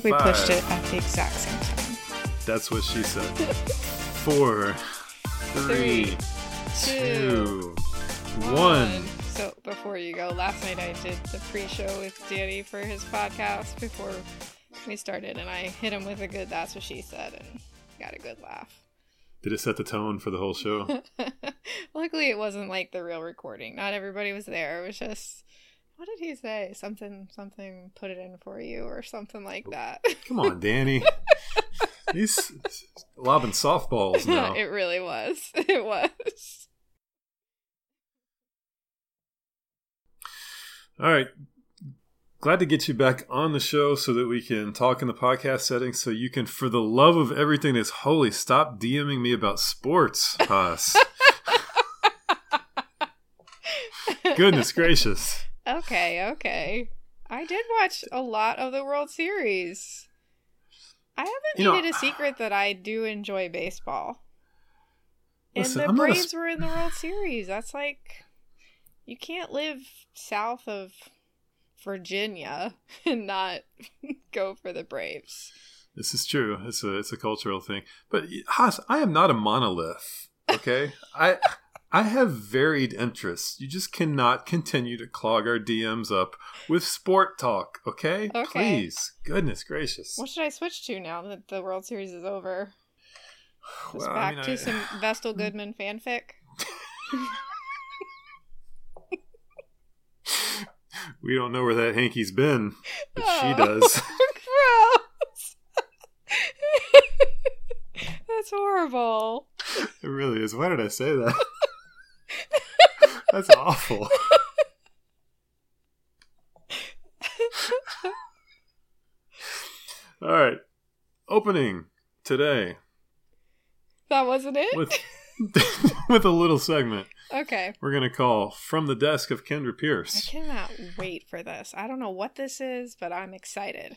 think we Five. pushed it at the exact same time. That's what she said. Four, three, two, one. So before you go, last night I did the pre-show with Danny for his podcast before we started, and I hit him with a good "That's what she said" and got a good laugh. Did it set the tone for the whole show? Luckily, it wasn't like the real recording. Not everybody was there. It was just, what did he say? Something, something. Put it in for you, or something like oh, that. Come on, Danny. He's lobbing softballs now. it really was. It was. All right. Glad to get you back on the show so that we can talk in the podcast setting. So you can, for the love of everything that's holy, stop DMing me about sports, Haas. Goodness gracious. Okay, okay. I did watch a lot of the World Series. I haven't You know, made it a secret that I do enjoy baseball. Listen, and I'm the a Braves were in the World Series. That's like you can't live south of Virginia and not go for the Braves. This is true. It's a it's a cultural thing. But Haas, I am not a monolith. Okay, I I have varied interests. You just cannot continue to clog our DMs up with sport talk. Okay, Okay. please. Goodness gracious. What should I switch to now that the World Series is over? Just Well, I back mean, to I- some Vestal Goodman fanfic. we don't know where that hanky's been, but she Oh, does. Gross. That's horrible. It really is. Why did I say that? That's awful. All right. Opening today That wasn't it? with with a little segment okay. we're going to call From the Desk of Kendra Pierce. I cannot wait for this. I don't know what this is, but I'm excited.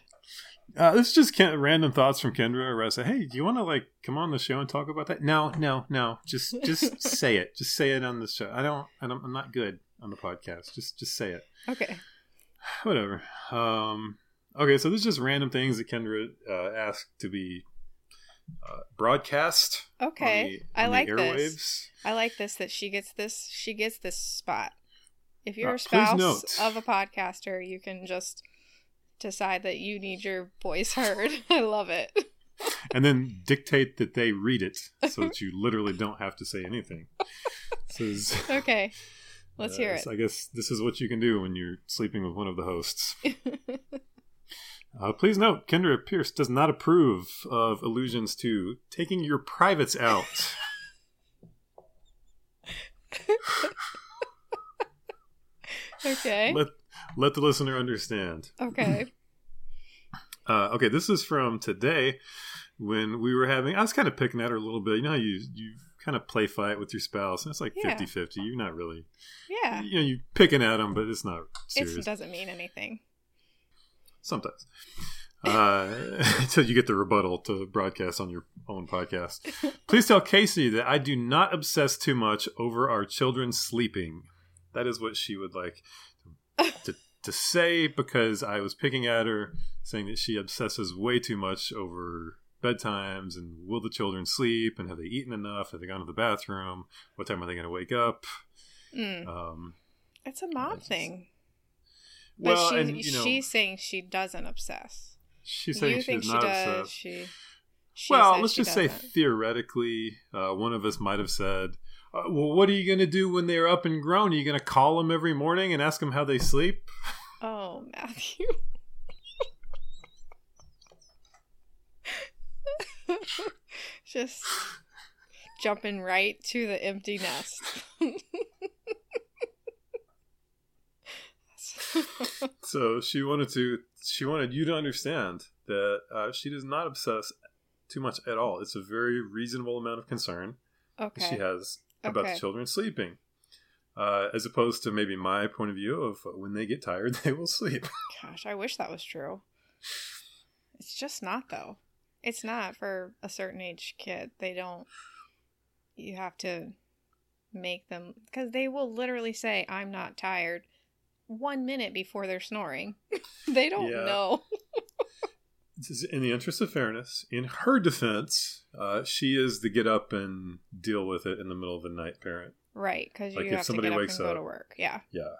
Uh, this is just Ken- random thoughts from Kendra I say, hey, do you want to like come on the show and talk about that? No, no, no. Just just say it. Just say it on the show. I don't, I don't I'm not good on the podcast. Just just say it. Okay. Whatever. Um, okay, so this is just random things that Kendra uh, asked to be uh, broadcast. Okay. the- I like this. I like this that she gets this she gets this spot. If you're Uh, a spouse of a podcaster, you can just decide that you need your voice heard. I love it. and then dictate that they read it so that you literally don't have to say anything. Is, Okay. Let's hear uh, it. I guess this is what you can do when you're sleeping with one of the hosts. Uh, please note, Kendra Pierce does not approve of allusions to taking your privates out. okay. let let the listener understand. Okay. Uh, okay, this is from today when we were having. I was kind of picking at her a little bit. You know how you you kind of play fight with your spouse, and it's like Yeah. 50-50. You're not really, Yeah. you know, you picking at them, but it's not serious. It doesn't mean anything. Sometimes. Uh, until you get the rebuttal to broadcast on your own podcast. Please tell Casey that I do not obsess too much over our children sleeping. That is what she would like to, to say because I was picking at her, saying that she obsesses way too much over bedtimes and will the children sleep and have they eaten enough? Have they gone to the bathroom? What time are they going to wake up? Mm. Um, It's a mom just- thing. But well, she, and you know, she's saying she doesn't obsess. she's saying you she think does she not does? obsess. She, she well, let's just say doesn't. theoretically, uh, one of us might have said, uh, "Well, what are you going to do when they're up and grown? Are you going to call them every morning and ask them how they sleep?" Oh, Matthew. Just jumping right to the empty nest. So she wanted to, she wanted you to understand that uh, she does not obsess too much at all. It's a very reasonable amount of concern okay. she has about Okay. the children sleeping, uh, as opposed to maybe my point of view of when they get tired, they will sleep. Gosh, I wish that was true. It's just not though. It's not for a certain age kid. They don't you have to make them cuz they will literally say I'm not tired 1 minute before they're snoring. they don't Yeah. know. in the interest of fairness, in her defense, uh, she is the get up and deal with it in the middle of the night parent. Right, because you Like, if have to somebody get up wakes and go up- to work. Yeah. Yeah.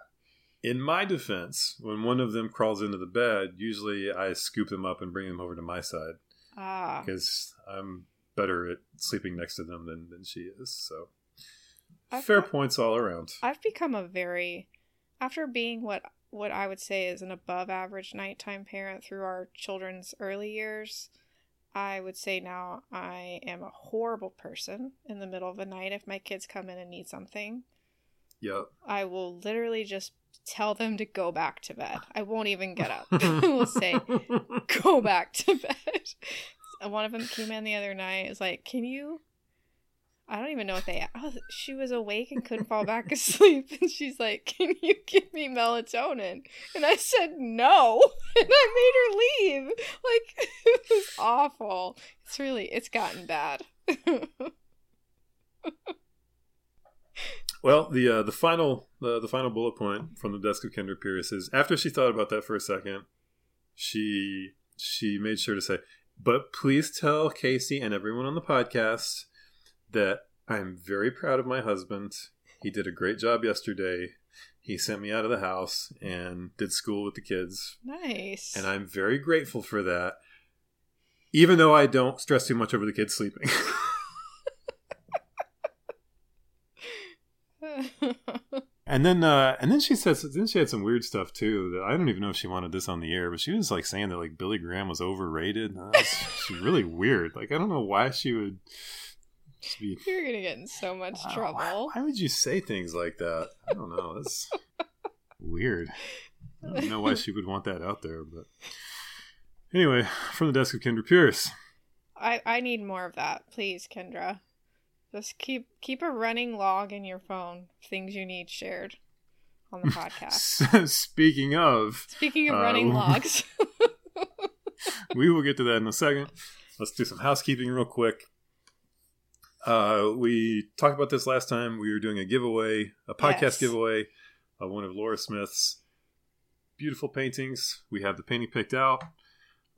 In my defense, when one of them crawls into the bed, usually I scoop them up and bring them over to my side Ah. because I'm better at sleeping next to them than, than she is. So I've fair got- points all around. I've become a very after being what what I would say is an above average nighttime parent through our children's early years. I would say now I am a horrible person in the middle of the night if my kids come in and need something. Yep. I will literally just tell them to go back to bed. I won't even get up. I will say, go back to bed. One of them came in the other night. Is like, can you? I don't even know what they. Oh, she was awake and couldn't fall back asleep, and she's like, "Can you give me melatonin?" And I said no, and I made her leave. Like it was awful. It's really, it's gotten bad. Well, the uh, the final the, the final bullet point from the desk of Kendra Pierce is after she thought about that for a second, she she made sure to say, "But please tell Casey and everyone on the podcast that I'm very proud of my husband. He did a great job yesterday. He sent me out of the house and did school with the kids, nice. and I'm very grateful for that. Even though I don't stress too much over the kids sleeping." And then, uh, and then she says, then she had some weird stuff too. That I don't even know if she wanted this on the air, but she was like saying that like Billy Graham was overrated. Was, she's really weird. Like I don't know why she would be. You're gonna get in so much Wow, trouble. Why, would you say things like that? I don't know. That's weird. I don't know why she would want that out there, but anyway, from the desk of Kendra Pierce. I I need more of that, please, Kendra. Just keep keep a running log in your phone. Things you need shared on the podcast. Speaking of, Speaking of Uh, running logs, we will get to that in a second. Let's do some housekeeping real quick. Uh, we talked about this last time. We were doing a giveaway, a podcast Yes. giveaway of one of Laura Smith's beautiful paintings. We have the painting picked out.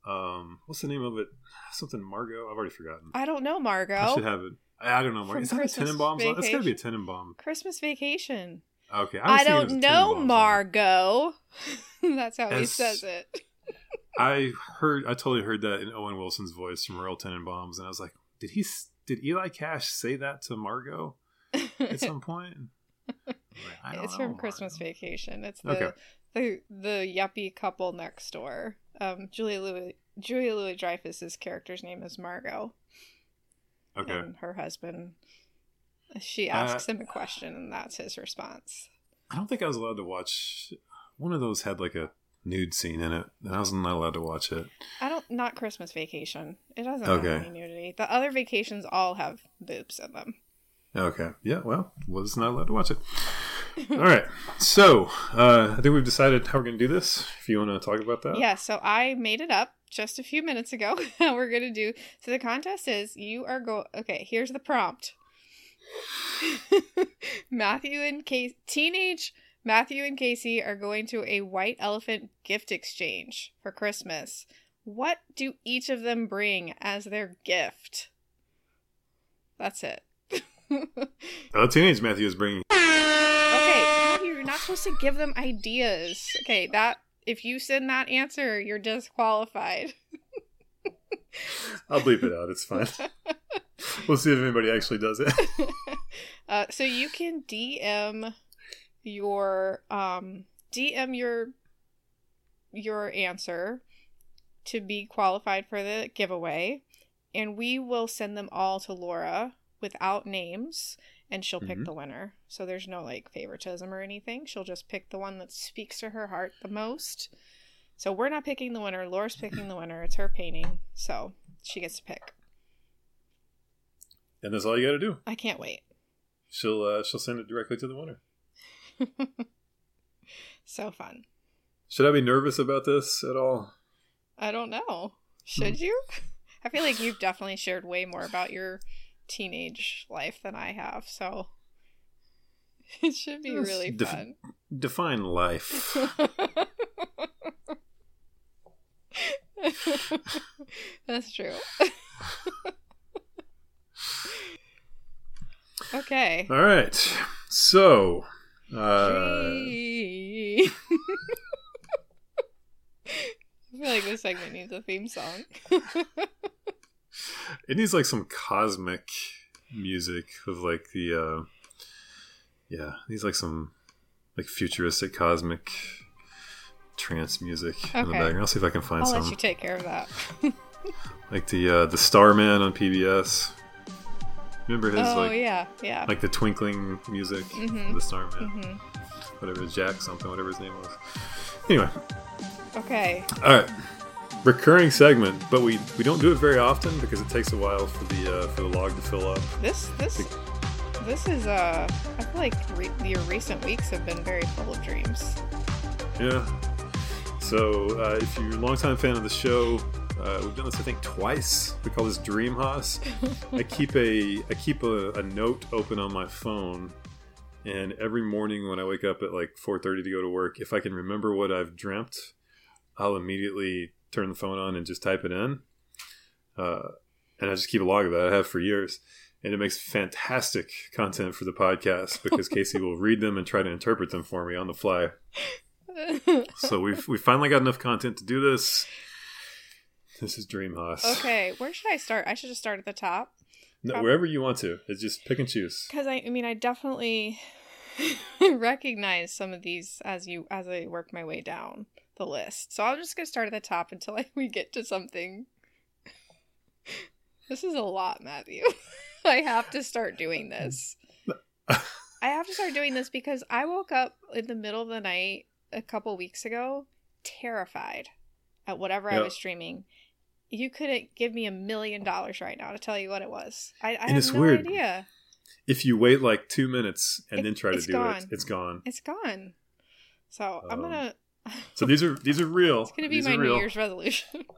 Um, what's the name of it? Something Margot. I've already forgotten. I don't know, Margot. I should have it. I I don't know. Margot. Is that a Tenenbaums? That's got to be a? Tenenbaum. Christmas vacation. Okay, I, was don't know. Margot. That's how he says it. I heard. I totally heard that in Owen Wilson's voice from Royal Tenenbaums, and I was like, did he? s- Did Eli Cash say that to Margot at some point? Like, it's know, from Christmas Vacation. It's the Okay. the the yuppie couple next door. Um, Julia Louis Julia Louis Dreyfus's character's name is Margot, Okay. and her husband. She Uh, asks him a question, and that's his response. I don't think I was allowed to watch. One of those had like a nude scene in it, and I was not allowed to watch it. I not Christmas Vacation. It doesn't Okay. have any nudity. The other vacations all have boobs in them. Okay. Yeah. Well, was not allowed to watch it. All right. So uh, I think we've decided how we're going to do this. If you want to talk about that. Yeah, so I made it up just a few minutes ago. We're gonna do. So the contest is you are go. Okay, here's the prompt. Matthew and Casey, teenage Matthew and Casey are going to a white elephant gift exchange for Christmas. What do each of them bring as their gift? That's it. Uh, teenage Matthew is bringing. Okay, you're not supposed to give them ideas. Okay, that if you send that answer, you're disqualified. I'll bleep it out. It's fine. we'll see if anybody actually does it. uh, so you can DM your um DM your your answer to be qualified for the giveaway, and we will send them all to Laura without names, and she'll pick Mhm. the winner. So there's no like favoritism or anything. She'll just pick the one that speaks to her heart the most. So we're not picking the winner. Laura's picking the winner. It's her painting, so she gets to pick. And that's all you got to do. I can't wait. She'll uh, she'll send it directly to the winner. so fun. Should I be nervous about this at all? I don't know. Should Hmm. you? I feel like you've definitely shared way more about your teenage life than I have, so it should be really def- fun. Define life. That's true. okay. All right. So, uh, feel like this segment needs a theme song. it needs like some cosmic music of like the, uh, yeah, it needs like some like futuristic cosmic trance music in the background. I'll see if I can find I'll some. let you take care of that. like the uh, the Starman on PBS. Remember his oh like yeah, yeah. like the twinkling music, Mhm. of the Starman, Mhm. whatever Jack something, whatever his name was. Anyway, Okay. all right, recurring segment, but we we don't do it very often because it takes a while for the uh, for the log to fill up. This this this is uh I feel like re- your recent weeks have been very full of dreams. Yeah. So uh, if you're a longtime fan of the show, uh, we've done this I think twice. We call this Dream House. I keep a I keep a, a note open on my phone, and every morning when I wake up at like 4:30 to go to work, if I can remember what I've dreamt, I'll immediately turn the phone on and just type it in. Uh, and I just keep a log of that. I have for years, and it makes fantastic content for the podcast because Casey will read them and try to interpret them for me on the fly. So we've we finally got enough content to do this. This is Dream House. okay, where should I start? I should just start at the top. No, wherever you want to. It's just pick and choose. Because I, I mean, I definitely recognize some of these as you as I work my way down the list. So I'm just gonna start at the top until I, we get to something. this is a lot, Matthew. I have to start doing this. I have to start doing this because I woke up in the middle of the night a couple weeks ago, terrified at whatever I was streaming. You couldn't give me a million dollars right now to tell you what it was. I, I And have it's no weird. idea. If you wait like two minutes and It- then try to do gone. it, it's gone. It's gone. So I'm Um, gonna. So these are these are real. It's gonna be these my New. Year's resolution.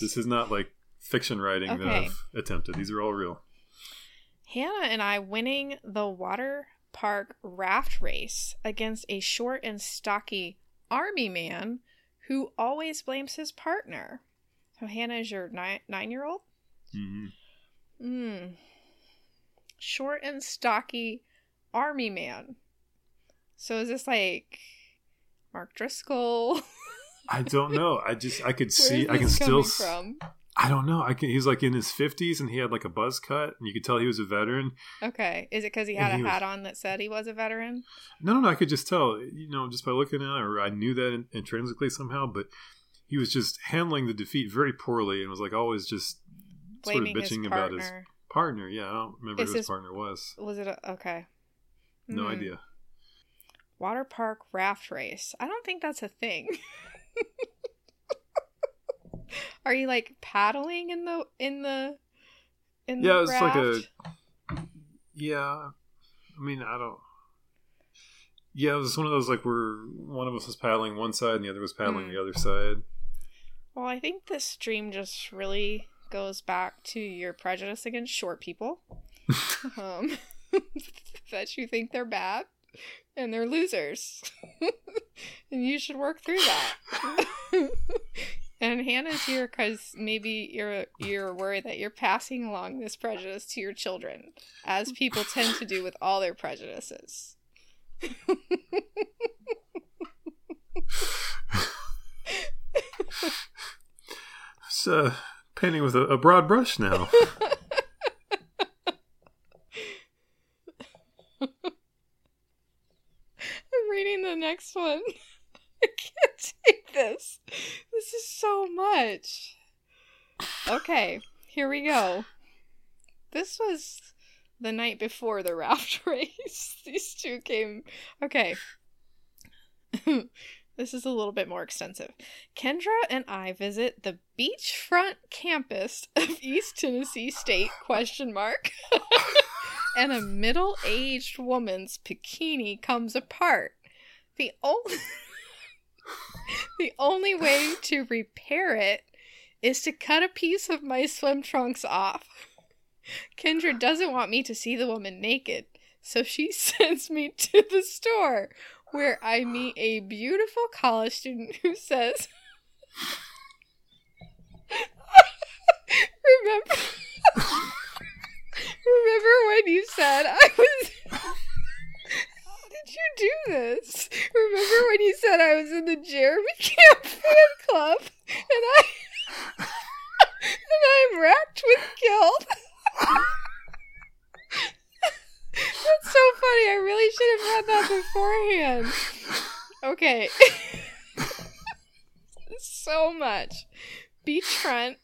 This is not like fiction writing that I've attempted. These are all real. Hannah and I winning the water park raft race against a short and stocky army man who always blames his partner. So Hannah is your nine nine year old. hmm Hmm. Short and stocky army man. So is this like Mark Driscoll? I don't know. I just I could see. I can still. from? I don't know. I can. He's like in his fifties and he had like a buzz cut, and you could tell he was a veteran. Okay. Is it because he And had he a was- hat on that said he was a veteran? No, no, no. I could just tell. You know, just by looking at it, or I knew that intrinsically somehow. But he was just handling the defeat very poorly, and was like always just Blaming sort of bitching partner. about his partner. Yeah, I don't remember Is who his his- partner was. Was it a, okay? No Hmm. idea. Water park raft race. I don't think that's a thing. Are you like paddling in the in the in Yeah, the it's like a- Yeah, I mean, I don't. Yeah, it was one of those like where one of us was paddling one side and the other was paddling Hmm. the other side. Well, I think this stream just really goes back to your prejudice against short people. um, that you think they're bad and they're losers. and you should work through that. and Hannah's here because maybe you're you're worried that you're passing along this prejudice to your children, as people tend to do with all their prejudices. It's uh, painting with a, a broad brush now. I'm reading the next one. I can't take this. This is so much. Okay, here we go. This was the night before the raft race. These two came. Okay. this is a little bit more extensive. Kendra and I visit the beachfront campus of East Tennessee State question mark. and a middle-aged woman's bikini comes apart. The only The only way to repair it is to cut a piece of my swim trunks off. Kendra doesn't want me to see the woman naked, so she sends me to the store where I meet a beautiful college student who says Remember? Remember when you said I was? Did you do this? Remember when you said I was in the Jeremy Camp fan club and I and I'm racked with guilt. That's so funny. I really should have had that beforehand. Okay. so much. Beachfront.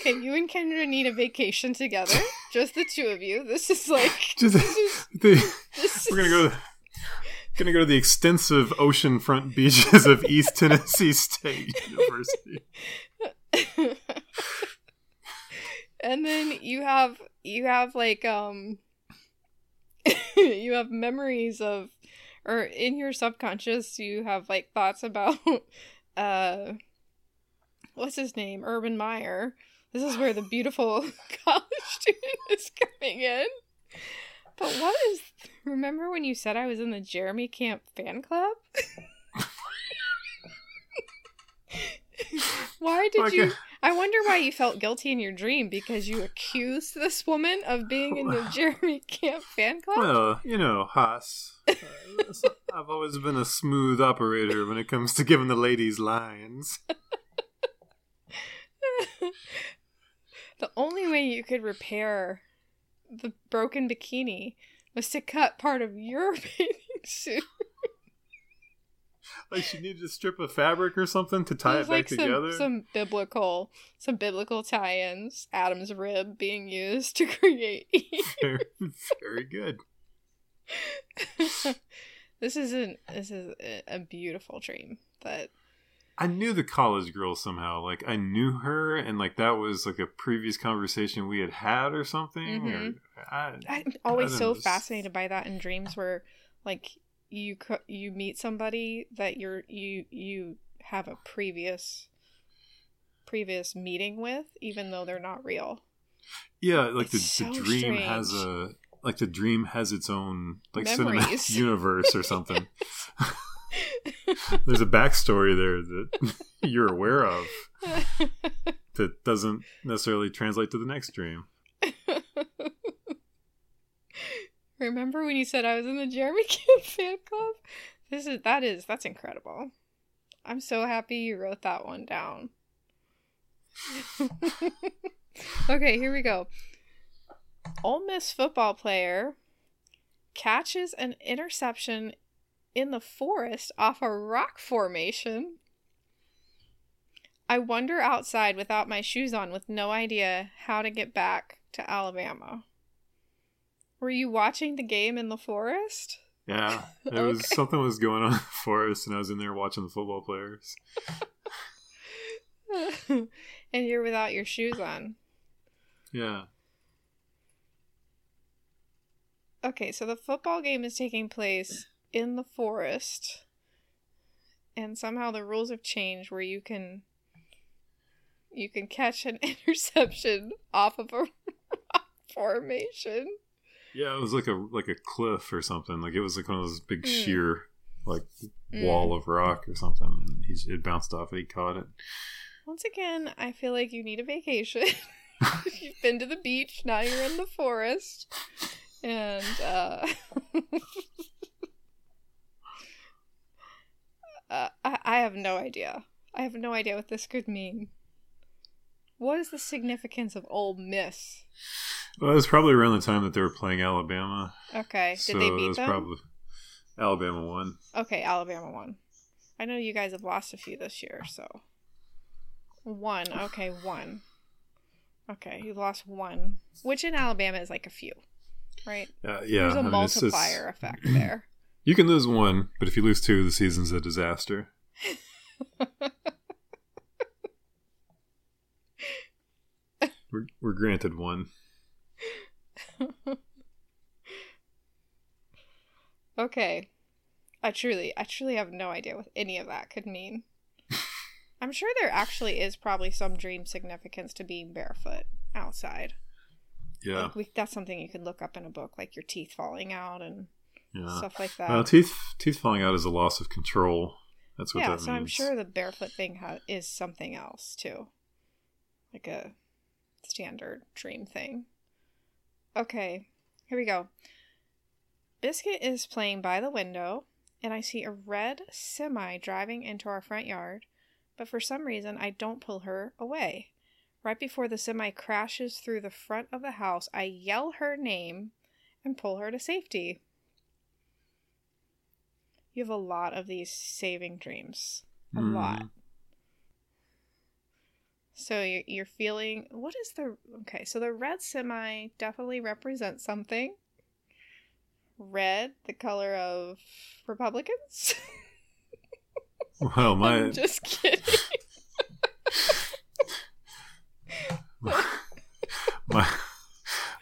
Okay, you and Kendra need a vacation together. Just the two of you. This is like Just this is the, this we're gonna go. Gonna go to the extensive oceanfront beaches of East Tennessee State University. and then you have you have like um you have memories of or in your subconscious you have like thoughts about uh what's his name urban meyer this is where the beautiful college student is coming in but what is remember when you said i was in the jeremy camp fan club why did you I wonder why you felt guilty in your dream because you accused this woman of being in the Jeremy Camp fan club. Well, you know, Haas. Uh, I've always been a smooth operator when it comes to giving the ladies lines. The only way you could repair the broken bikini was to cut part of your bathing suit. Like she needed a strip of fabric or something to tie it back like some, together. some biblical some biblical tie-ins. Adam's rib being used to create Eve. very, very good. this isn't this is a, a beautiful dream that I knew the college girl somehow. Like I knew her, and like that was like a previous conversation we had had or something. Mhm. Or, I, I'm always so don't fascinated by that in dreams where like you you meet somebody that you're you you have a previous previous meeting with even though they're not real. yeah, like the, It's the so dream has a like the dream has its own like Memories. cinematic universe or something. There's a backstory there that you're aware of that doesn't necessarily translate to the next dream. Remember when you said I was in the Jeremy Camp fan club? This is that is that's incredible. I'm so happy you wrote that one down. okay, here we go. Ole Miss football player catches an interception in the forest off a rock formation. I wander outside without my shoes on with no idea how to get back to Alabama. Were you watching the game in the forest? Yeah, it was something was going on in the forest, and I was in there watching the football players. and you're without your shoes on. Yeah, Okay, so the football game is taking place in the forest. And somehow the rules have changed where you can you can catch an interception off of a formation. yeah, it was like a like a cliff or something. Like it was like one of those big Mm. sheer like Mm. wall of rock or something, and he it bounced off. and He caught it. Once again, I feel like you need a vacation. You've been to the beach, now you're in the forest. And uh, uh I, I have no idea. I have no idea what this could mean. What is the significance of Ole Miss? Well, it was probably around the time that they were playing Alabama. Okay, did so they beat them? probably Alabama won. Okay, Alabama won. I know you guys have lost a few this year, so one. Okay, one. Okay, you lost one, which in Alabama is like a few, right? Uh, yeah, There's a I mean, it's- it's- multiplier effect there. You can lose one, but if you lose two, the season's a disaster. We're, we're granted one. Okay, I truly, I truly have no idea what any of that could mean. I'm sure there actually is probably some dream significance to being barefoot outside. Yeah, Like we, that's something you could look up in a book, like your teeth falling out and yeah. stuff like that. Uh, teeth teeth falling out is a loss of control. That's what yeah, that so I'm sure the barefoot thing ha- is something else too. like a standard dream thing. Okay, here we go. Biscuit is playing by the window, and I see a red semi driving into our front yard, but for some reason I don't pull her away. Right before the semi crashes through the front of the house, I yell her name and pull her to safety. You have a lot of these saving dreams. A Hmm. lot. So you're, you're feeling. What is the. Okay, so the red semi definitely represents something. Red, the color of Republicans? Well, my I'm just kidding. my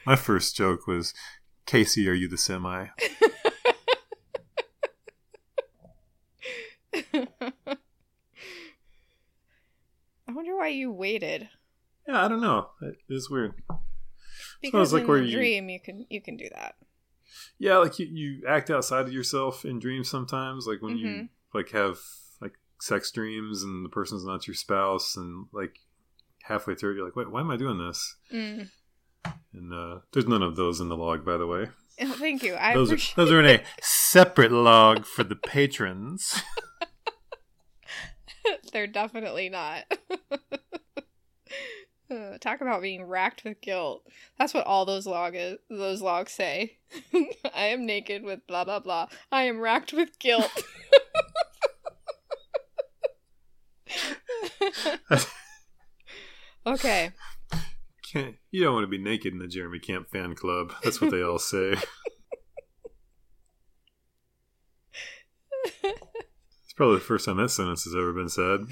my first joke was, Casey, are you the semi? I wonder why you waited. Yeah, I don't know. It is weird. Because like in where the you- dream you can you can do that. Yeah, like you, you act outside of yourself in dreams sometimes. Like when you Mhm. like have like sex dreams and the person's not your spouse, and like halfway through it, you're like, wait, why am I doing this? Mm. And uh, there's none of those in the log, by the way. Oh, thank you. I those are, those are in a separate log for the patrons. They're definitely not. Uh, talk about being racked with guilt. That's what all those log is, those logs say. I am naked with blah blah blah. I am racked with guilt. okay. Can't, you don't want to be naked in the Jeremy Camp fan club. That's what they all say. It's probably the first time that sentence has ever been said.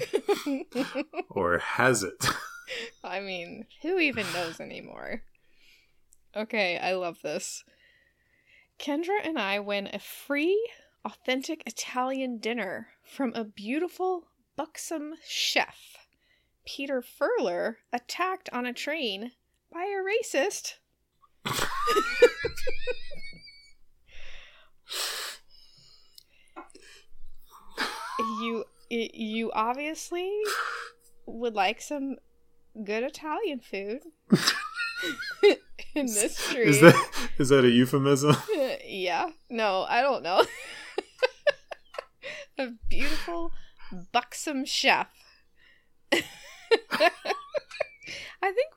Or has it? I mean, who even knows anymore? Okay, I love this. Kendra and I win a free, authentic Italian dinner from a beautiful, buxom chef. Peter Furler attacked on a train by a racist. you you obviously would like some good Italian food in this street. Is that is that a euphemism? yeah. No, I don't know. a beautiful, buxom chef. I think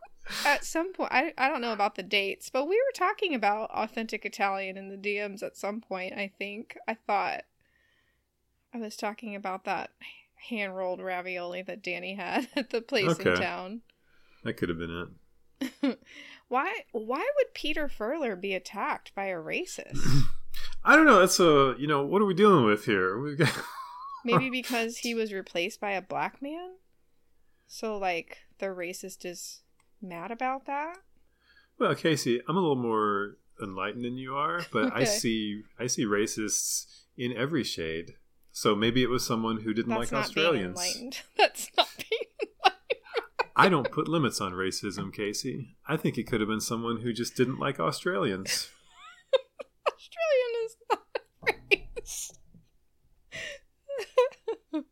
at some point, I, I don't know about the dates, but we were talking about authentic Italian in the DMs at some point, I think. I thought I was talking about that hand rolled ravioli that Danny had at the place in town. That could have been it. Why why would Peter Furler be attacked by a racist? I don't know. It's a you know what are we dealing with here? Got Maybe because he was replaced by a black man? So like the racist is mad about that? well, Casey. I'm a little more enlightened than you are, but I see I see racists in every shade. So maybe it was someone who didn't That's like not being Australians. enlightened. That's not being enlightened. I don't put limits on racism, Casey. I think it could have been someone who just didn't like Australians. Australian is not a race.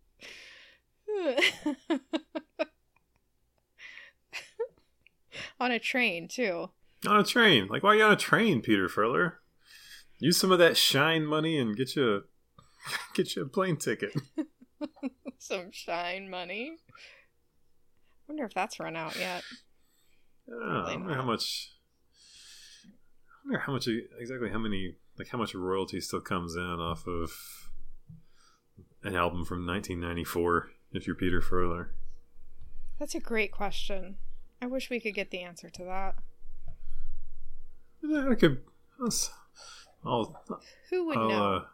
On a train too. On a train. Like, why are you on a train, Peter Furler? Use some of that shine money and get you get you a plane ticket. Some shine money. Wonder if that's run out yet. I don't know. I wonder how much. I wonder how much exactly how many like how much royalty still comes in off of an album from 1994. If you're Peter Furler, That's a great question. I wish we could get the answer to that. I could. I'll. Who would I'll, know? uh,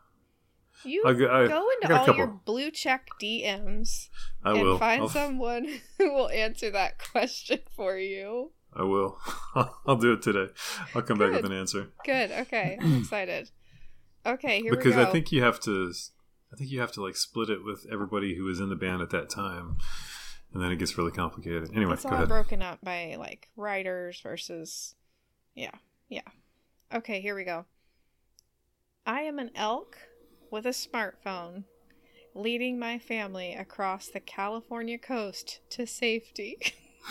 you I'll go- I- go into all your blue check DMs I and will. find I'll, someone who will answer that question for you. I will. I'll do it today. I'll come back with an answer Good. Okay. I'm excited. Okay, here because we go. I think you have to. I think you have to like split it with everybody who was in the band at that time, and then it gets really complicated. Anyway, it's go all ahead. broken up by like writers versus yeah yeah okay here we go i am an elk with a smartphone, leading my family across the California coast to safety.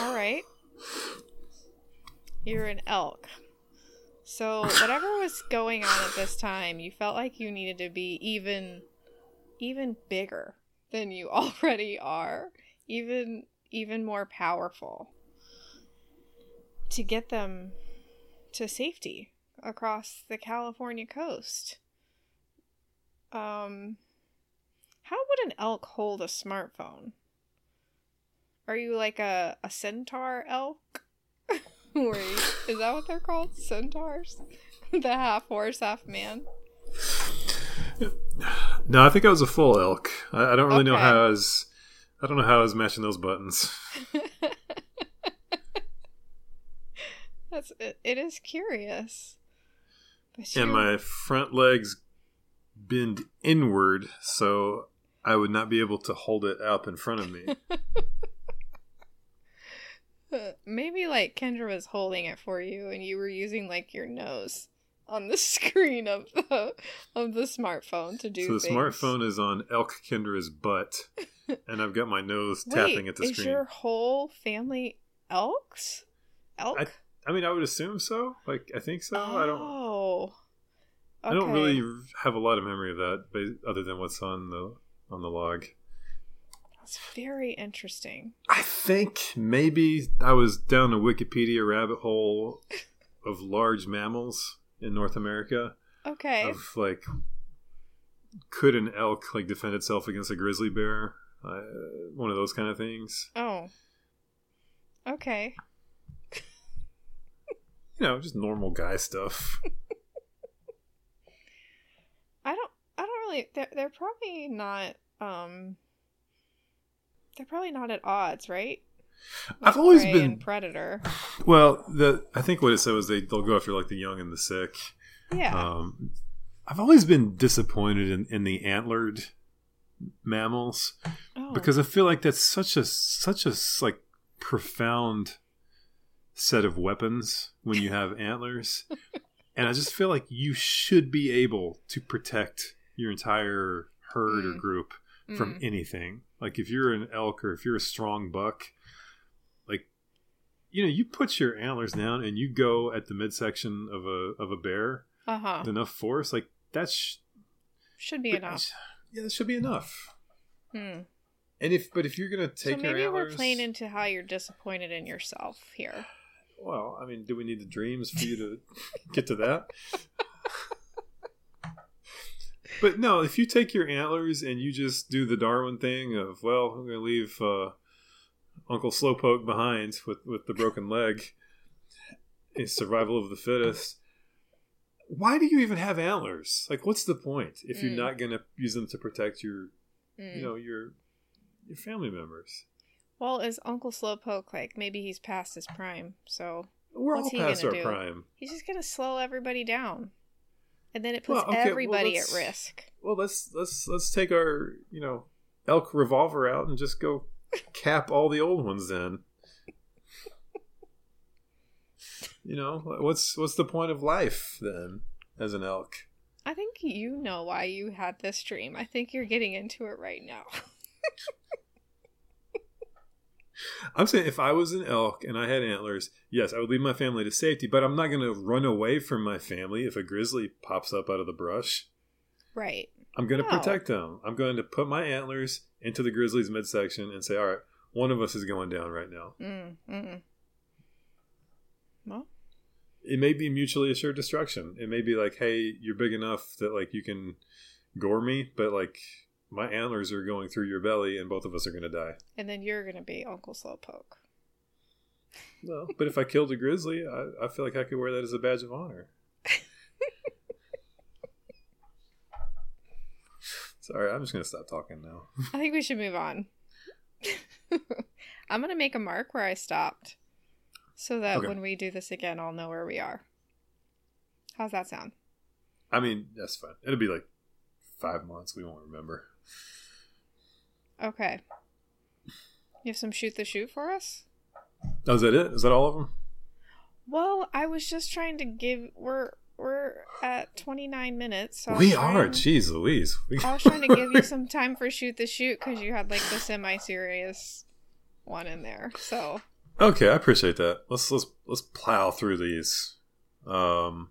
All right. You're an elk. So, whatever was going on at this time, you felt like you needed to be even even bigger than you already are, even even more powerful to get them to safety across the California coast. Um how would an elk hold a smartphone? Are you like a, a centaur elk? You- is that what they're called? Centaurs? the half horse, half man? No, I think I was a full elk. I, I don't really know how I was. I don't know how I was matching those buttons. That's it, it is curious. But And my front legs bend inward, so I would not be able to hold it up in front of me. Maybe like Kendra was holding it for you and you were using like your nose on the screen of the of the smartphone to do so the things. smartphone is on Elk Kendra's butt, and I've got my nose tapping Wait, at the is screen. Is your whole family elks? Elk? I, I mean, I would assume so. Like, I think so. I don't. Oh. I don't really have a lot of memory of that, ba- other than what's on the on the log. That's very interesting. I think maybe I was down a Wikipedia rabbit hole of large mammals in North America. Okay. Of like, could an elk like defend itself against a grizzly bear? Uh, one of those kind of things. Oh. Okay. You know, just normal guy stuff. I don't I don't really they're, they're probably not um they're probably not at odds, right? I've always Prey been predator. well. The I think what it said was they they'll go after like the young and the sick. Yeah. Um, I've always been disappointed in, in the antlered mammals oh. because I feel like that's such a such a like profound set of weapons when you have antlers, and I just feel like you should be able to protect your entire herd or Mm. group from Mm. anything. Like if you're an elk or if you're a strong buck, like you know, you put your antlers down and you go at the midsection of a of a bear uh-huh. with enough force, like that's Should be enough. Yeah, that should be enough. Hmm. And if but if you're gonna So take your maybe we're antlers, playing into how you're disappointed in yourself here. Well, I mean, do we need the dreams for you to get to that? But no, if you take your antlers and you just do the Darwin thing of, well, I'm going to leave uh, Uncle Slowpoke behind with, with the broken leg, it's survival of the fittest. Why do you even have antlers? Like, what's the point if you're Mm. not going to use them to protect your, Hmm. you know, your your family members? Well, is Uncle Slowpoke like maybe he's past his prime, so We're What's all he past our gonna do? prime. he's just gonna slow everybody down, and then it puts Well, okay, everybody let's- at risk. Well, let's let's let's take our you know elk revolver out and just go cap all the old ones then. You know what's what's the point of life then as an elk? I think you know why you had this dream. I think you're getting into it right now. I'm saying if I was an elk and I had antlers, yes, I would leave my family to safety, but I'm not going to run away from my family if a grizzly pops up out of the brush. right. I'm going to No. protect them. I'm going to put my antlers into the grizzly's midsection and say, "All right, one of us is going down right now." Mm, mm. Well, it may be mutually assured destruction. It may be like, hey, you're big enough that like you can gore me, but like my antlers are going through your belly, and both of us are going to die. and then you're gonna be Uncle Slowpoke. Well, but if I killed a grizzly, I, I feel like I could wear that as a badge of honor. Sorry, I'm just going to stop talking now. I think we should move on. I'm gonna make a mark where I stopped, so that Okay. when we do this again, I'll know where we are. How's that sound? I mean, that's fine. It'll be like five months. We won't remember. Okay. You have some shoot the shoot for us? Oh, is that it? Is that all of them? Well, I was just trying to give. We're we're at 29 minutes. So we are. trying- Jeez Louise. We... I was trying to give you some time for shoot the shoot because you had like the semi serious one in there. So Okay, I appreciate that. Let's let's let's plow through these. Um,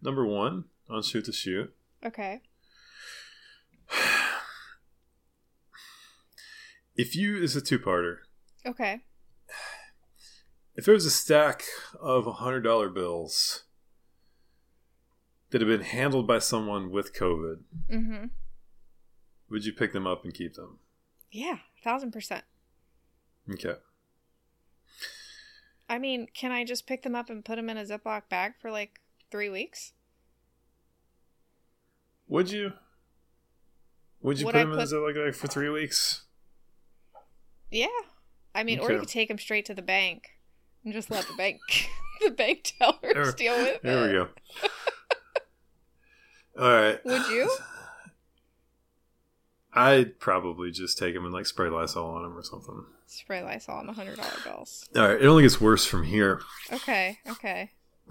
number one on shoot the shoot. Okay. If you is a two parter. Okay. If there was a stack of hundred dollar bills that had been handled by someone with COVID, Mm-hmm. would you pick them up and keep them? Yeah, thousand percent. Okay. I mean, can I just pick them up and put them in a Ziploc bag for like three weeks? Would you? Would you Would put I them in a Ziploc like for three weeks? Yeah. I mean, or you could take them straight to the bank and just let the bank the bank tellers There- deal with There it. we go. All right. Would you? I'd probably just take them and like spray Lysol on them or something. Spray Lysol on the hundred dollar bills. All right. It only gets worse from here. Okay, okay.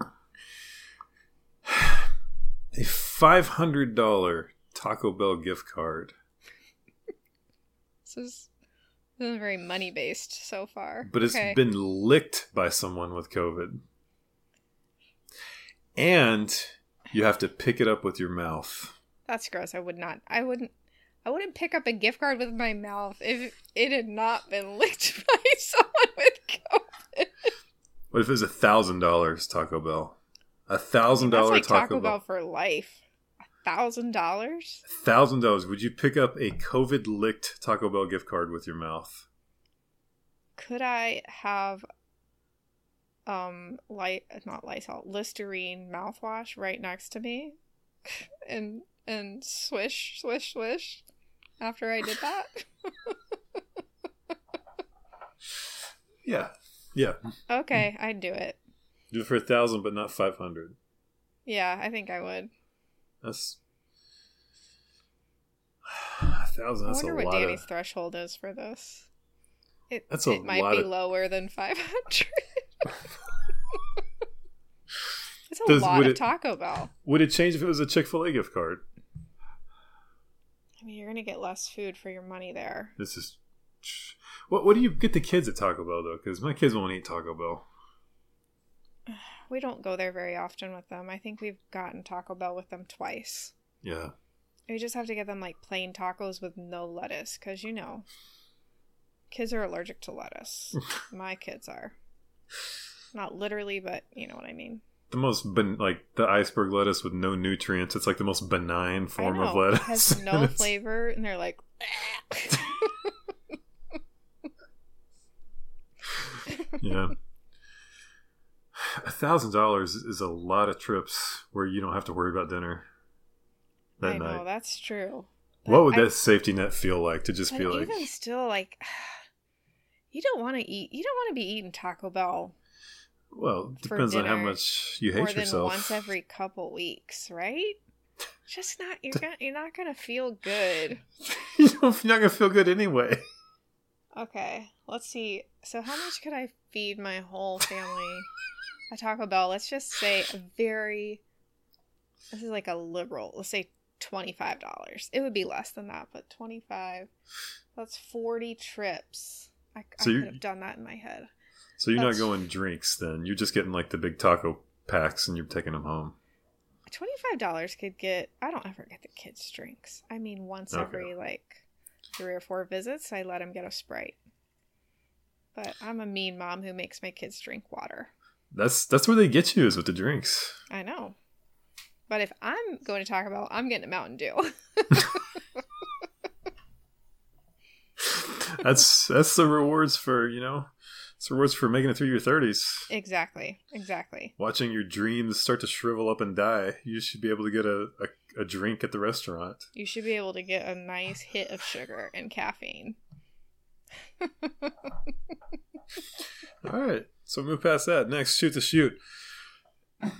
A five hundred dollar Taco Bell gift card, This is this is very money based so far. but it's okay. been licked by someone with COVID, and you have to pick it up with your mouth. That's gross. I would not. I wouldn't. I wouldn't pick up a gift card with my mouth if it had not been licked by someone with COVID. What if it was a thousand dollars Taco Bell? A thousand dollar Taco, Taco Bell. Bell for life. Thousand dollars? Thousand dollars. Would you pick up a COVID licked Taco Bell gift card with your mouth? Could I have um light not Lysol Listerine mouthwash right next to me, and and swish swish swish after I did that? Yeah. Yeah. okay, I'd do it. Do it for a thousand, but not five hundred. Yeah, I think I would. That's a thousand. I That's a wonder what Danny's of. threshold is for this. It, That's a it might be of- lower than 500. it's a Does- lot of it- Taco Bell. Would it change if it was a Chick Fil A gift card? I mean, you're going to get less food for your money there. This is. What What do you get the kids at Taco Bell though? Because my kids won't eat Taco Bell. We don't go there very often with them. I think we've gotten Taco Bell with them twice. Yeah. We just have to get them like plain tacos with no lettuce because you know, kids are allergic to lettuce. My kids are. Not literally, but you know what I mean. The most ben- like the iceberg lettuce with no nutrients. It's like the most benign form know. of lettuce. It has And no it's- flavor, and they're like, Yeah. A thousand dollars is a lot of trips where you don't have to worry about dinner that I know night. that's true. What would I- that safety net feel like to just But be like, even still, like, you don't want to eat. You don't want to be eating Taco Bell well, depends on how much you more hate than yourself. once every couple weeks, right? Just not. You're gonna. You're not gonna feel good. you're not gonna feel good anyway. Okay, let's see. So, how much could I feed my whole family at Taco Bell? Let's just say a very. This is like a liberal. Let's say twenty five dollars. It would be less than that, but twenty five. That's forty trips. I, So I could have done that in my head. So you're That's- not going drinks then. You're just getting like the big taco packs and you're taking them home. Twenty five dollars could get. I don't ever get the kids drinks. I mean, once Okay. every like three or four visits, I let them get a sprite. But I'm a mean mom who makes my kids drink water. That's that's where they get you is with the drinks. I know. But if I'm going to Taco Bell, I'm getting a Mountain Dew. That's that's the rewards for you know, it's rewards for making it through your thirties. exactly. Exactly. Watching your dreams start to shrivel up and die, you should be able to get a, a, a drink at the restaurant. You should be able to get a nice hit of sugar and caffeine. All right, so move past that. Next, shoot the shoot. Can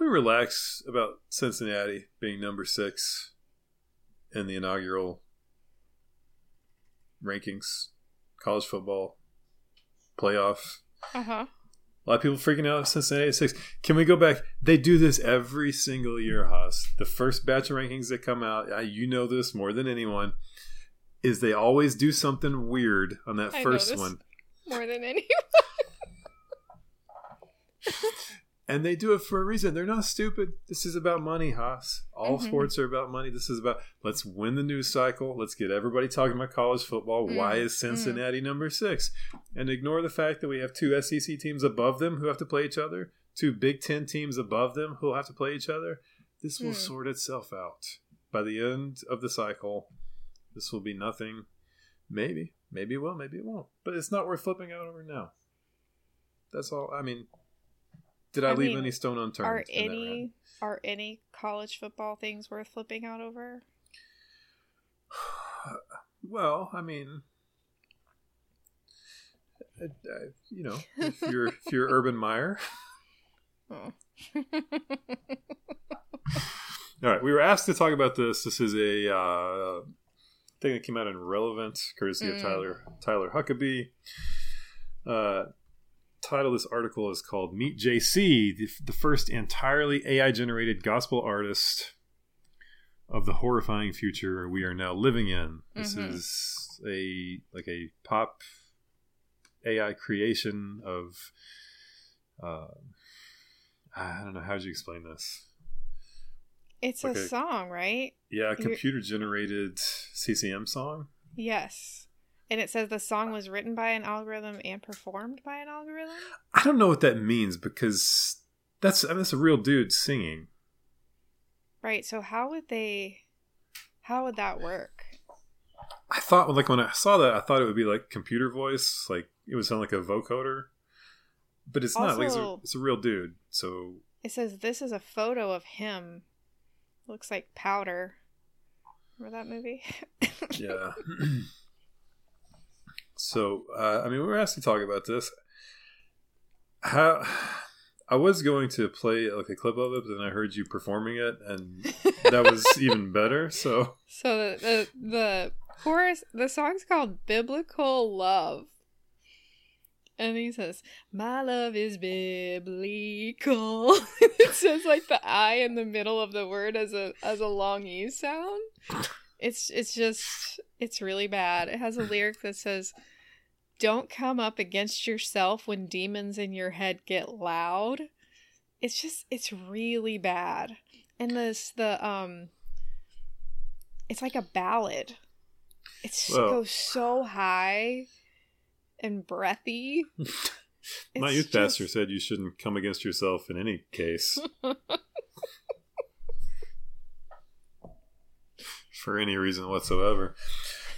we relax about Cincinnati being number six in the inaugural rankings, college football playoff? Uh huh. A lot of people freaking out. Cincinnati at six. Can we go back? They do this every single year, Haas. The first batch of rankings that come out, you know this more than anyone, is they always do something weird on that I know first this. one. More than any. And they do it for a reason. They're not stupid. This is about money, Haas. All Mhm. sports are about money. This is about let's win the news cycle. Let's get everybody talking about college football. Why Mm, is Cincinnati number six? And ignore the fact that we have two SEC teams above them who have to play each other, two Big Ten teams above them who will have to play each other. This will Hmm. sort itself out. By the end of the cycle, this will be nothing. Maybe. Maybe it will, maybe it won't. But it's not worth flipping out over now. That's all. I mean, did I, I leave mean, any stone unturned? Are any are any college football things worth flipping out over? Well, I mean, uh, uh, you know, if you're if you're Urban Meyer. Oh. All right, we were asked to talk about this. This is a uh, thing that came out in Relevant, courtesy of Mm. Tyler Tyler Huckabee. Uh, title of this article is called "Meet JC, the, the first entirely AI generated gospel artist of the horrifying future we are now living in." This Mhm. is a like a pop AI creation of. Uh, I don't know how would you explain this. It's Okay. a song, right? Yeah, computer generated CCM song. Yes. And it says the song was written by an algorithm and performed by an algorithm. I don't know what that means because that's I mean, that's a real dude singing. Right. So how would they how would that work? I thought like when I saw that, I thought it would be like computer voice, like it would sound like a vocoder, but it's not. Like it's a, it's a real dude. So It says this is a photo of him. Looks like powder. Remember that movie? yeah. so uh, I mean, we were asked to talk about this. How I was going to play like a clip of it, but then I heard you performing it, and that was even better. So So the the, the chorus, the song's called "Biblical Love," and he says, "My love is biblical." it says like the I in the middle of the word as a as a long e sound. It's it's just it's really bad. It has a lyric that says, "Don't come up against yourself when demons in your head get loud." It's just it's really bad. And this the um it's like a ballad. It Well- goes so high and breathy. my It's youth pastor said you shouldn't come against yourself in any case. for any reason whatsoever.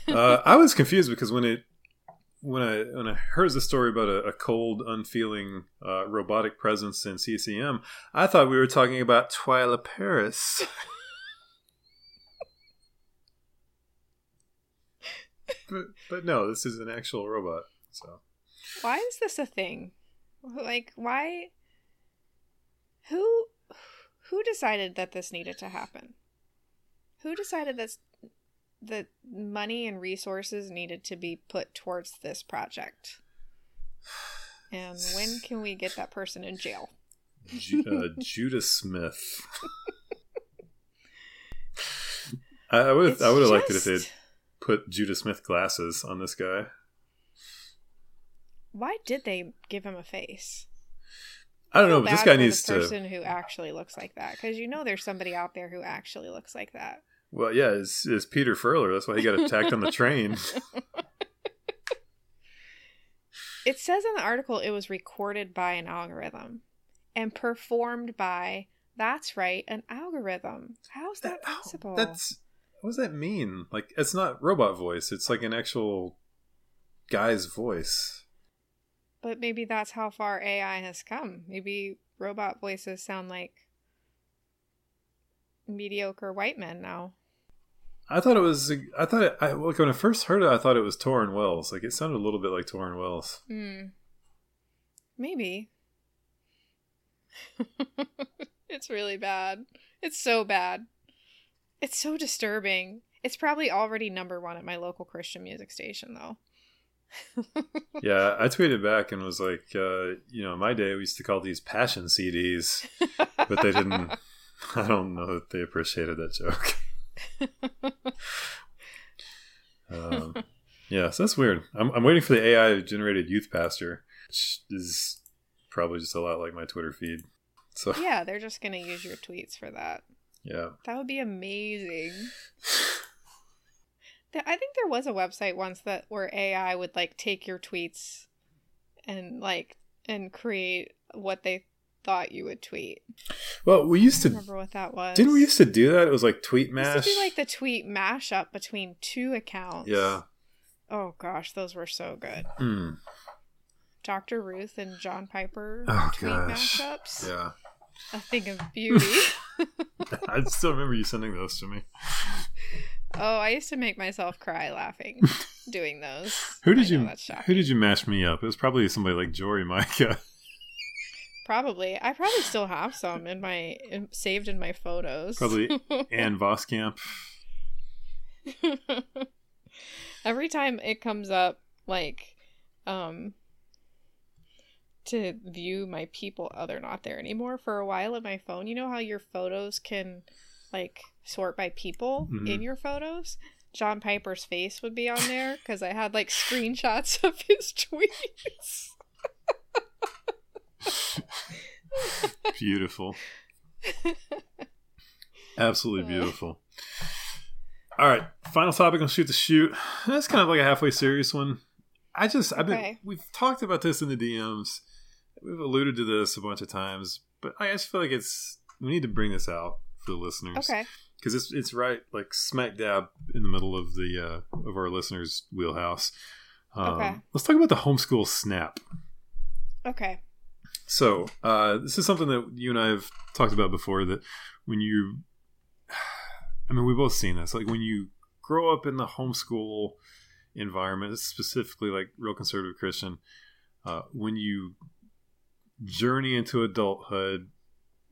Uh, I was confused because when it when I when I heard the story about a, a cold, unfeeling uh, robotic presence in CCM, I thought we were talking about Twila Paris. but but no, this is an actual robot. So Why is this a thing? Like why who who decided that this needed to happen? Who decided that that money and resources needed to be put towards this project? And when can we get that person in jail? Ju- uh, Judah Smith. I, would I would have liked it if they'd put Judah Smith glasses on this guy. Why did they give him a face? I don't know, but this guy needs the to. person who actually looks like that because you know there's somebody out there who actually looks like that. Well, yeah, it's, it's Peter Furler. That's why he got attacked on the train. It says in the article it was recorded by an algorithm and performed by that's right, an algorithm. How's that That- oh, possible? That's what does that mean? Like, it's not robot voice. It's like an actual guy's voice. But maybe that's how far AI has come. Maybe robot voices sound like mediocre white men now. I thought it was. I thought it, I, like when I first heard it, I thought it was Tauren Wells. Like it sounded a little bit like Tauren Wells. Hmm. Maybe. it's really bad. It's so bad. It's so disturbing. It's probably already number one at my local Christian music station, though. yeah, I tweeted back and was like, uh, you know, in my day we used to call these passion CDs, but they didn't. I don't know that they appreciated that joke. um, yeah, so that's weird. I'm, I'm waiting for the AI generated youth pastor, which is probably just a lot like my Twitter feed. So Yeah, they're just gonna use your tweets for that. yeah. That would be amazing. I think there was a website once that where AI would like take your tweets and like and create what they thought you would tweet. Well, we used to remember what that was. didn't we used to do that? It was like tweet It mash. used to be like the tweet mashup between two accounts. yeah. Oh gosh, those were so good. Hmm. Dr. Ruth and John Piper Oh, tweet gosh. mashups. Yeah. A thing of beauty. I still remember you sending those to me. oh, I used to make myself cry laughing doing those. Who did you who did you mash me up? It was probably somebody like Jory Micah. Probably. I probably still have some in my in, saved in my photos. Probably Ann Voskamp. Every time it comes up, like, um, to view my people, oh, they're not there anymore. For a while in my phone, you know how your photos can, like, sort by people Mhm. in your photos? John Piper's face would be on there because I had, like, screenshots of his tweets. Beautiful. Absolutely beautiful. All right, final topic on shoot the shoot. That's kind of like a halfway serious one. I just I've been Okay. we've talked about this in the DMs. We've alluded to this a bunch of times, but I just feel like it's we need to bring this out for the listeners. Okay. because it's it's right like smack dab in the middle of the uh, of our listeners' wheelhouse. Um, Okay. Let's talk about the homeschool snap. Okay. So uh, this is something that you and I have talked about before. That when you, I mean, we've both seen this. Like when you grow up in the homeschool environment, specifically like real conservative Christian, uh, when you journey into adulthood,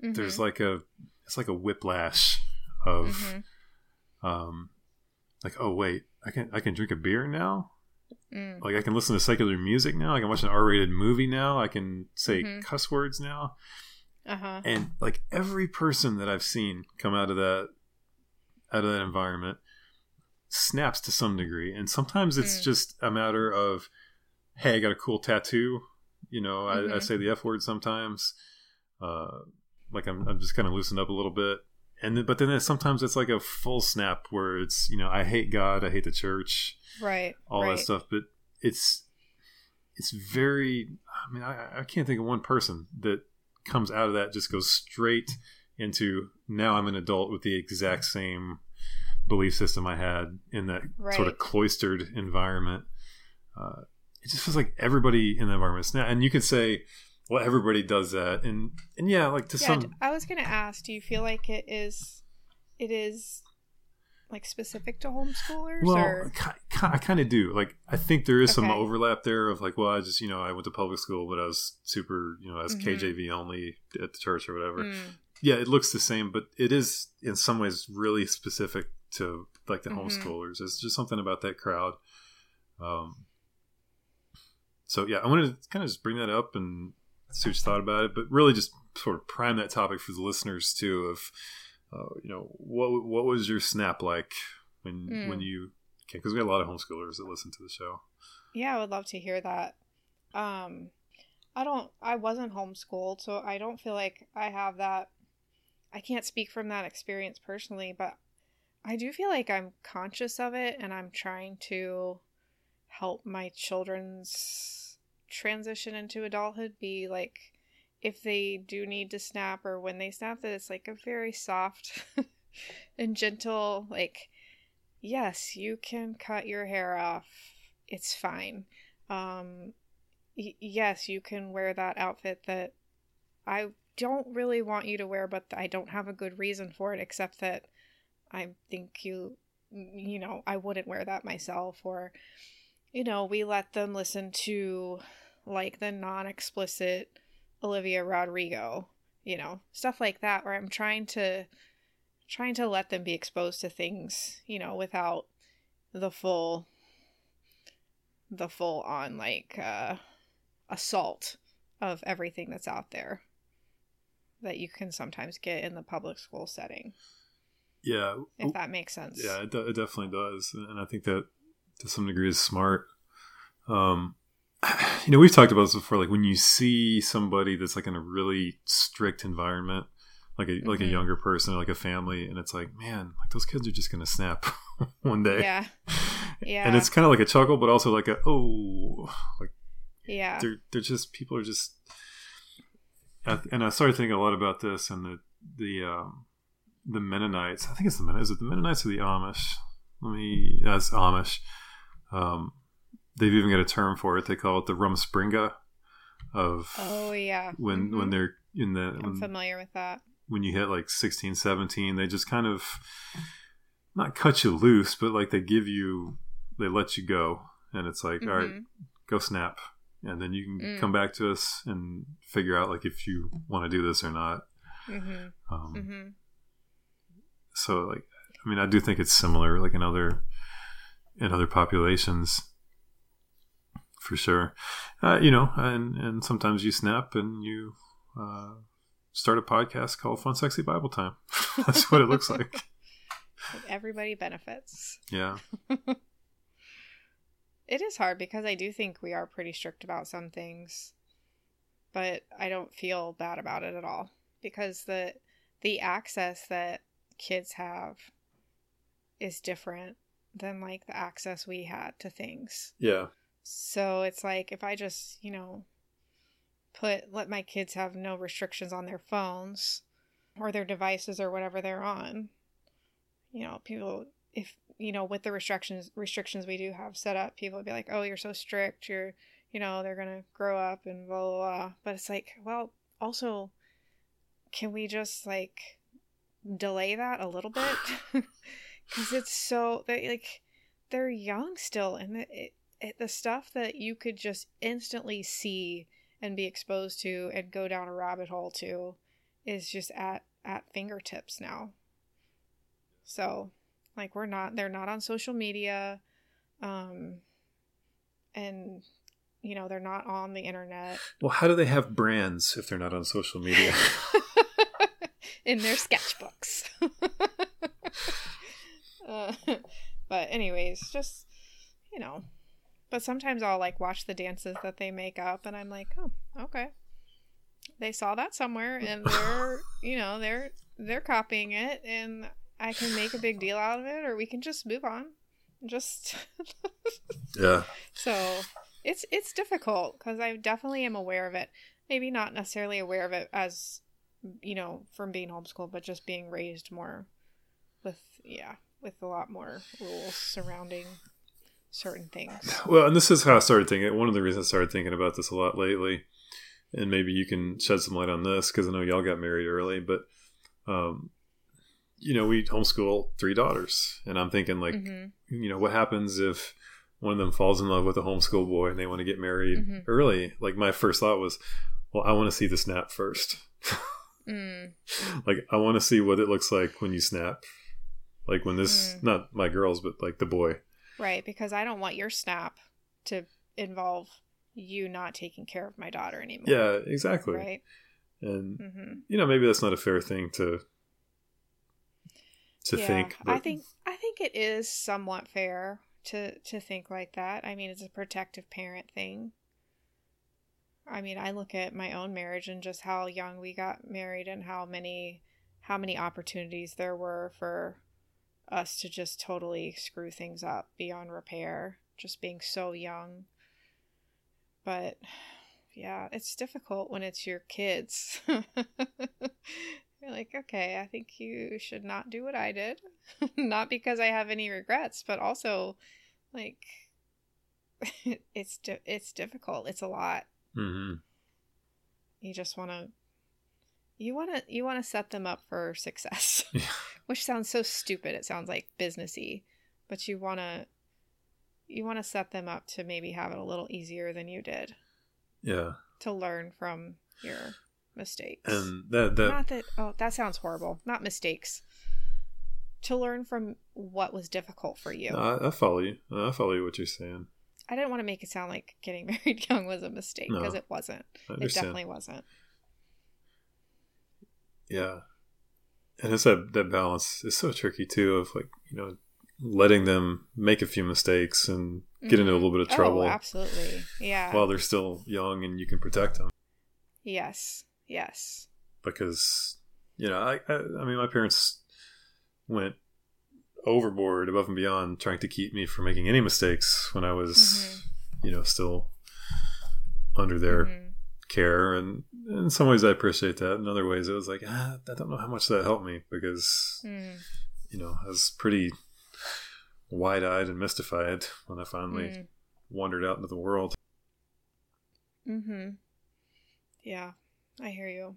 Mhm. there's like a it's like a whiplash of Mhm. um like oh wait i can i can drink a beer now Mm. like i can listen to secular music now i can watch an r-rated movie now i can say Mhm. cuss words now Uh-huh. and like every person that i've seen come out of that out of that environment snaps to some degree and sometimes it's Mm. just a matter of hey i got a cool tattoo you know I, I Mhm. say the f word sometimes uh like i'm, I'm just kind of loosened up a little bit and then, but then sometimes it's like a full snap where it's you know i hate god i hate the church Right. all right. that stuff but it's it's very i mean I, I can't think of one person that comes out of that just goes straight into now i'm an adult with the exact same belief system i had in that sort of cloistered environment uh, it just feels like everybody in the environment is now and you could say well everybody does that and and yeah like to Yeah, some I was gonna ask. Do you feel like it is, it is, like specific to homeschoolers? Well, or I kind of do. Like, I think there is some overlap there of like, well, I just, you know, I went to public school, but I was super, you know, I was Mhm. KJV only at the church or whatever. Mm, Yeah, it looks the same, but it is in some ways really specific to like the Mhm. homeschoolers. It's just something about that crowd. Um, so yeah, I wanted to kind of just bring that up and see what you thought about it, but really just sort of prime that topic for the listeners too. Of uh, you know, what what was your snap like when Mm. when you because we got a lot of homeschoolers that listen to the show. yeah, I would love to hear that. Um, I don't. I wasn't homeschooled, so I don't feel like I have that. I can't speak from that experience personally, but I do feel like I'm conscious of it, and I'm trying to help my children's transition into adulthood be like if they do need to snap or when they snap that it's like a very soft and gentle like yes you can cut your hair off. It's fine. Um y- yes you can wear that outfit that i don't really want you to wear but i don't have a good reason for it except that i think you you know i wouldn't wear that myself or you know we let them listen to like the non-explicit olivia rodrigo you know stuff like that where i'm trying to trying to let them be exposed to things you know without the full the full on like uh assault of everything that's out there that you can sometimes get in the public school setting. Yeah, if that makes sense. Yeah, it, de- it definitely does, and I think that to some degree is smart. Um, you know, we've talked about this before. Like when you see somebody that's like in a really strict environment, like a mm-hmm. like a mm-hmm. younger person or like a family, and it's like, man, like those kids are just gonna snap one day. Yeah, yeah. And it's kind of like a chuckle, but also like a oh, like yeah. They're they're just people are just. And I started thinking a lot about this and the the um, the Mennonites. I think it's the Mennonites. Is it the Mennonites or the Amish? Let me. That's Amish. Um, they've even got a term for it. They call it the Rumspringa. Of oh yeah. When mm-hmm. when they're in the. I'm when, familiar with that. When you hit like 16, 17, they just kind of not cut you loose, but like they give you, they let you go, and it's like, mm-hmm. all right, mm-hmm. go snap, and then you can mm. come back to us and figure out like if you want to do this or not. Mm-hmm. Um, mm-hmm. So like, I mean, I do think it's similar, like in other in other populations, for sure. Uh, you know, and and sometimes you snap and you uh, start a podcast called Fun Sexy Bible Time. That's what it looks like. Everybody benefits. Yeah. it is hard because I do think we are pretty strict about some things, but I don't feel bad about it at all because the the access that kids have is different than like the access we had to things. Yeah. So it's like if I just, you know, put let my kids have no restrictions on their phones or their devices or whatever they're on. You know, people if you know with the restrictions restrictions we do have set up, people would be like, "Oh, you're so strict. You're, you know, they're going to grow up and blah, blah blah." But it's like, well, also can we just like delay that a little bit because it's so they like they're young still and it, it, the stuff that you could just instantly see and be exposed to and go down a rabbit hole to is just at at fingertips now. So like we're not they're not on social media um and you know they're not on the internet. Well how do they have brands if they're not on social media? In their sketchbooks. uh, but anyways, just you know. But sometimes I'll like watch the dances that they make up, and I'm like, oh, okay. They saw that somewhere, and they're you know they're they're copying it, and I can make a big deal out of it, or we can just move on. Just yeah. So it's it's difficult because I definitely am aware of it. Maybe not necessarily aware of it as you know, from being homeschooled, but just being raised more with, yeah, with a lot more rules surrounding certain things. Well, and this is how I started thinking. One of the reasons I started thinking about this a lot lately, and maybe you can shed some light on this because I know y'all got married early, but, um, you know, we homeschool three daughters, and I'm thinking like, mm-hmm. you know, what happens if one of them falls in love with a homeschool boy and they want to get married mm-hmm. early? Like my first thought was, well, I want to see the snap first. Mm. Like I want to see what it looks like when you snap. Like when this mm. not my girls but like the boy. Right, because I don't want your snap to involve you not taking care of my daughter anymore. Yeah, exactly. Right. And mm-hmm. you know, maybe that's not a fair thing to to yeah, think. But... I think I think it is somewhat fair to to think like that. I mean, it's a protective parent thing. I mean, I look at my own marriage and just how young we got married and how many how many opportunities there were for us to just totally screw things up beyond repair, just being so young. But yeah, it's difficult when it's your kids. You're like, okay, I think you should not do what I did. not because I have any regrets, but also like it's di- it's difficult. It's a lot. Mm-hmm. You just want to you want to you want to set them up for success yeah. which sounds so stupid. It sounds like businessy but you want to you want to set them up to maybe have it a little easier than you did. Yeah. To learn from your mistakes. And that that not that oh that sounds horrible. Not mistakes. To learn from what was difficult for you. No, I, I follow you. I follow you what you're saying. I didn't want to make it sound like getting married young was a mistake because no, it wasn't. It definitely wasn't. Yeah. And it's that that balance is so tricky too of like, you know, letting them make a few mistakes and get into a little bit of trouble. Oh, absolutely. Yeah. While they're still young and you can protect them. Yes. Yes. Because, you know, I, I, I mean, my parents went overboard above and beyond trying to keep me from making any mistakes when I was, mm-hmm. you know, still under their mm-hmm. Care. And in some ways, I appreciate that. In other ways, it was like, ah, I don't know how much that helped me because, mm. you know, I was pretty wide eyed and mystified when I finally mm. wandered out into the world. Mm hmm. Yeah, I hear you.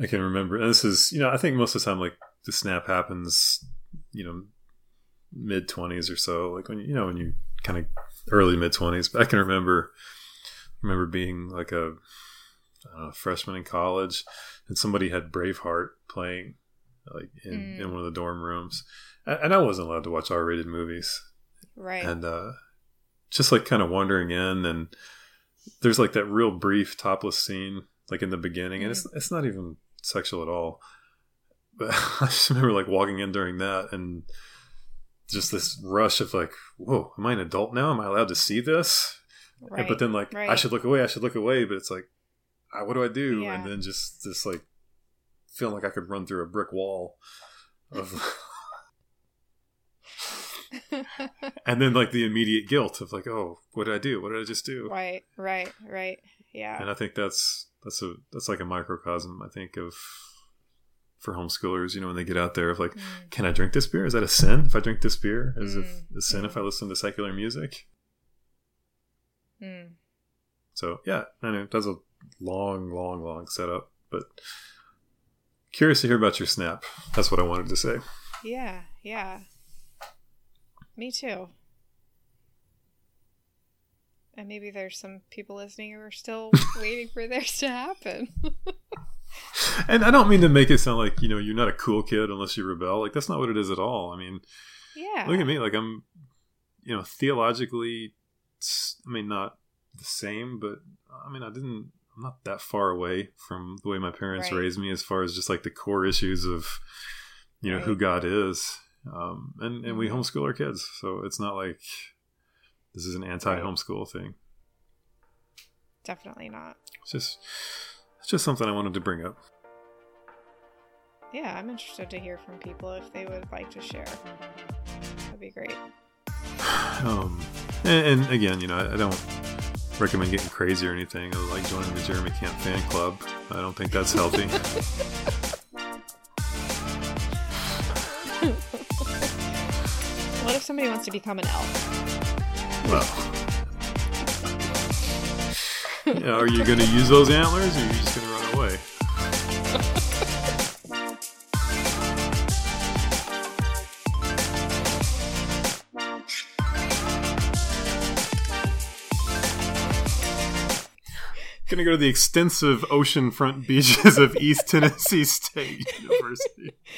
I can remember. And this is, you know, I think most of the time, like, the snap happens, you know, mid 20s or so. Like, when, you know, when you kind of early mid 20s. But I can remember, remember being like a, freshman in college and somebody had Braveheart playing, like, in, mm. in one of the dorm rooms and I wasn't allowed to watch R-rated movies, right? And uh, just like kind of wandering in, and there's like that real brief topless scene, like in the beginning, and it's mm. it's not even sexual at all. But I just remember like walking in during that, and just this rush of like, "Whoa, am I an adult now? Am I allowed to see this?" Right. And, but then like, right. I should look away. I should look away. But it's like, what do I do? Yeah. And then just this like feeling like I could run through a brick wall of and then like the immediate guilt of like, oh, what did I do? What did I just do? Right, right, right. Yeah. And I think that's that's a that's like a microcosm. I think of for homeschoolers, you know, when they get out there of like, mm. can I drink this beer? Is that a sin if I drink this beer? Is mm. it a sin mm. if I listen to secular music? Mm. So yeah, I know that's a long, long, long setup, but curious to hear about your snap. That's what I wanted to say. Yeah, yeah. Me too. And maybe there's some people listening who are still waiting for theirs to happen. and I don't mean to make it sound like, you know, you're not a cool kid unless you rebel. Like that's not what it is at all. I mean, yeah. Look at me, like I'm, you know, theologically I mean not the same, but I mean I didn't I'm not that far away from the way my parents right. raised me as far as just like the core issues of you know right. who God is um, and and we mm-hmm. homeschool our kids, so it's not like this is an anti-homeschool thing. Definitely not. It's just it's just something I wanted to bring up. Yeah, I'm interested to hear from people if they would like to share. That'd be great. Um, and, and again, you know, I, I don't recommend getting crazy or anything. I like joining the Jeremy Camp fan club. I don't think that's healthy. What if somebody wants to become an elf? Well. are you going to use those antlers or are you just going to run away? To go to the extensive oceanfront beaches of East Tennessee State University.